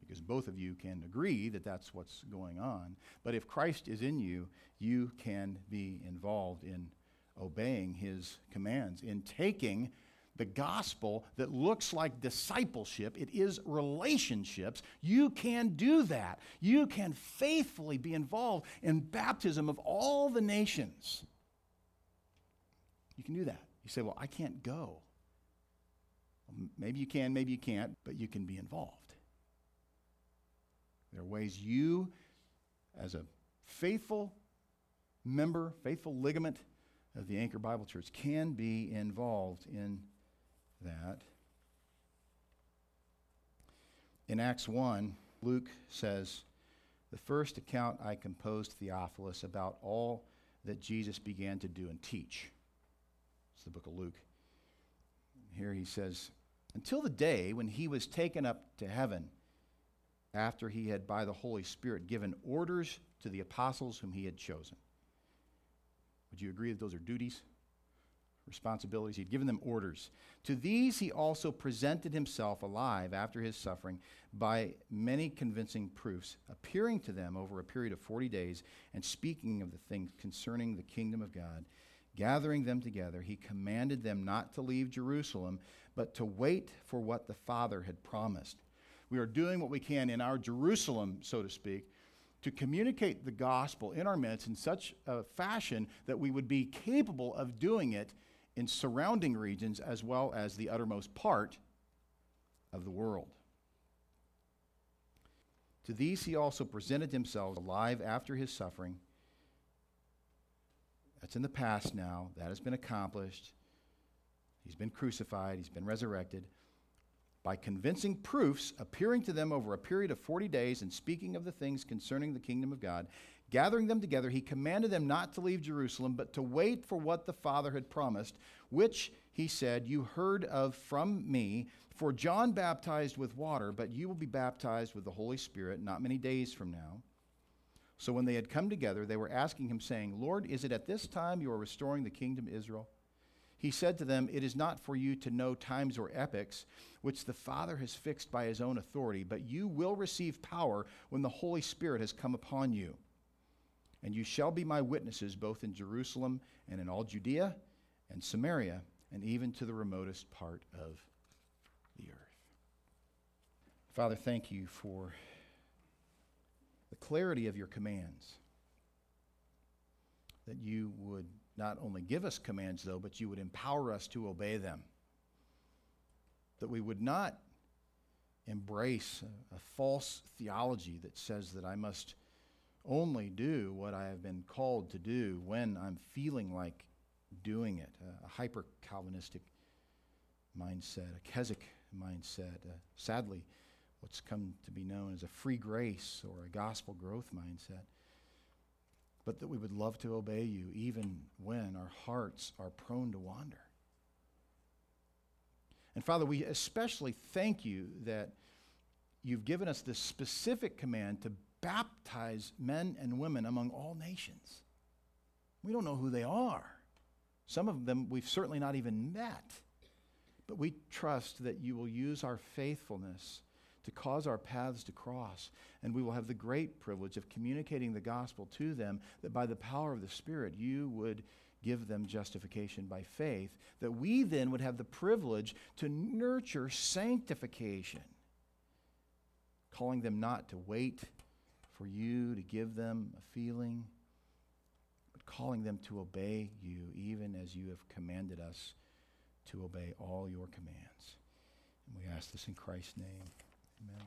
A: because both of you can agree that that's what's going on. But if Christ is in you, you can be involved in obeying his commands, in taking the gospel that looks like discipleship, it is relationships. You can do that. You can faithfully be involved in baptism of all the nations. You can do that. You say, Well, I can't go. Well, maybe you can, maybe you can't, but you can be involved. There are ways you, as a faithful member, faithful ligament of the Anchor Bible Church, can be involved in that. In Acts 1, Luke says, The first account I composed Theophilus about all that Jesus began to do and teach. It's the book of Luke. Here he says, Until the day when he was taken up to heaven after he had, by the Holy Spirit, given orders to the apostles whom he had chosen. Would you agree that those are duties? Responsibilities? He'd given them orders. To these he also presented himself alive after his suffering by many convincing proofs, appearing to them over a period of 40 days and speaking of the things concerning the kingdom of God. Gathering them together, he commanded them not to leave Jerusalem, but to wait for what the Father had promised we are doing what we can in our Jerusalem, so to speak, to communicate the gospel in our midst in such a fashion that we would be capable of doing it in surrounding regions as well as the uttermost part of the world. To these he also presented himself alive after his suffering. That's in the past now. That has been accomplished. He's been crucified, he's been resurrected by convincing proofs, appearing to them over a period of 40 days and speaking of the things concerning the kingdom of God. Gathering them together, he commanded them not to leave Jerusalem, but to wait for what the Father had promised, which, he said, You heard of from me. For John baptized with water, but you will be baptized with the Holy Spirit not many days from now. So when they had come together, they were asking him, saying, Lord, is it at this time you are restoring the kingdom to Israel? He said to them, It is not for you to know times or epochs which the Father has fixed by his own authority, but you will receive power when the Holy Spirit has come upon you. And you shall be my witnesses both in Jerusalem and in all Judea and Samaria and even to the remotest part of the earth. Father, thank you for the clarity of your commands, that you would not only give us commands, though, but you would empower us to obey them. That we would not embrace a, a, false theology that says that I must only do what I have been called to do when I'm feeling like doing it, a hyper Calvinistic mindset, a Keswick mindset, uh, sadly, what's come to be known as a free grace or a gospel growth mindset. But that we would love to obey you even when our hearts are prone to wander. And Father, we especially thank you that you've given us this specific command to baptize men and women among all nations. We don't know who they are. Some of them we've certainly not even met. But we trust that you will use our faithfulness to cause our paths to cross, and we will have the great privilege of communicating the gospel to them that by the power of the Spirit you would give them justification by faith, that we then would have the privilege to nurture sanctification, calling them not to wait for you to give them a feeling, but calling them to obey you even as you have commanded us to obey all your commands. And we ask this in Christ's name. Amen.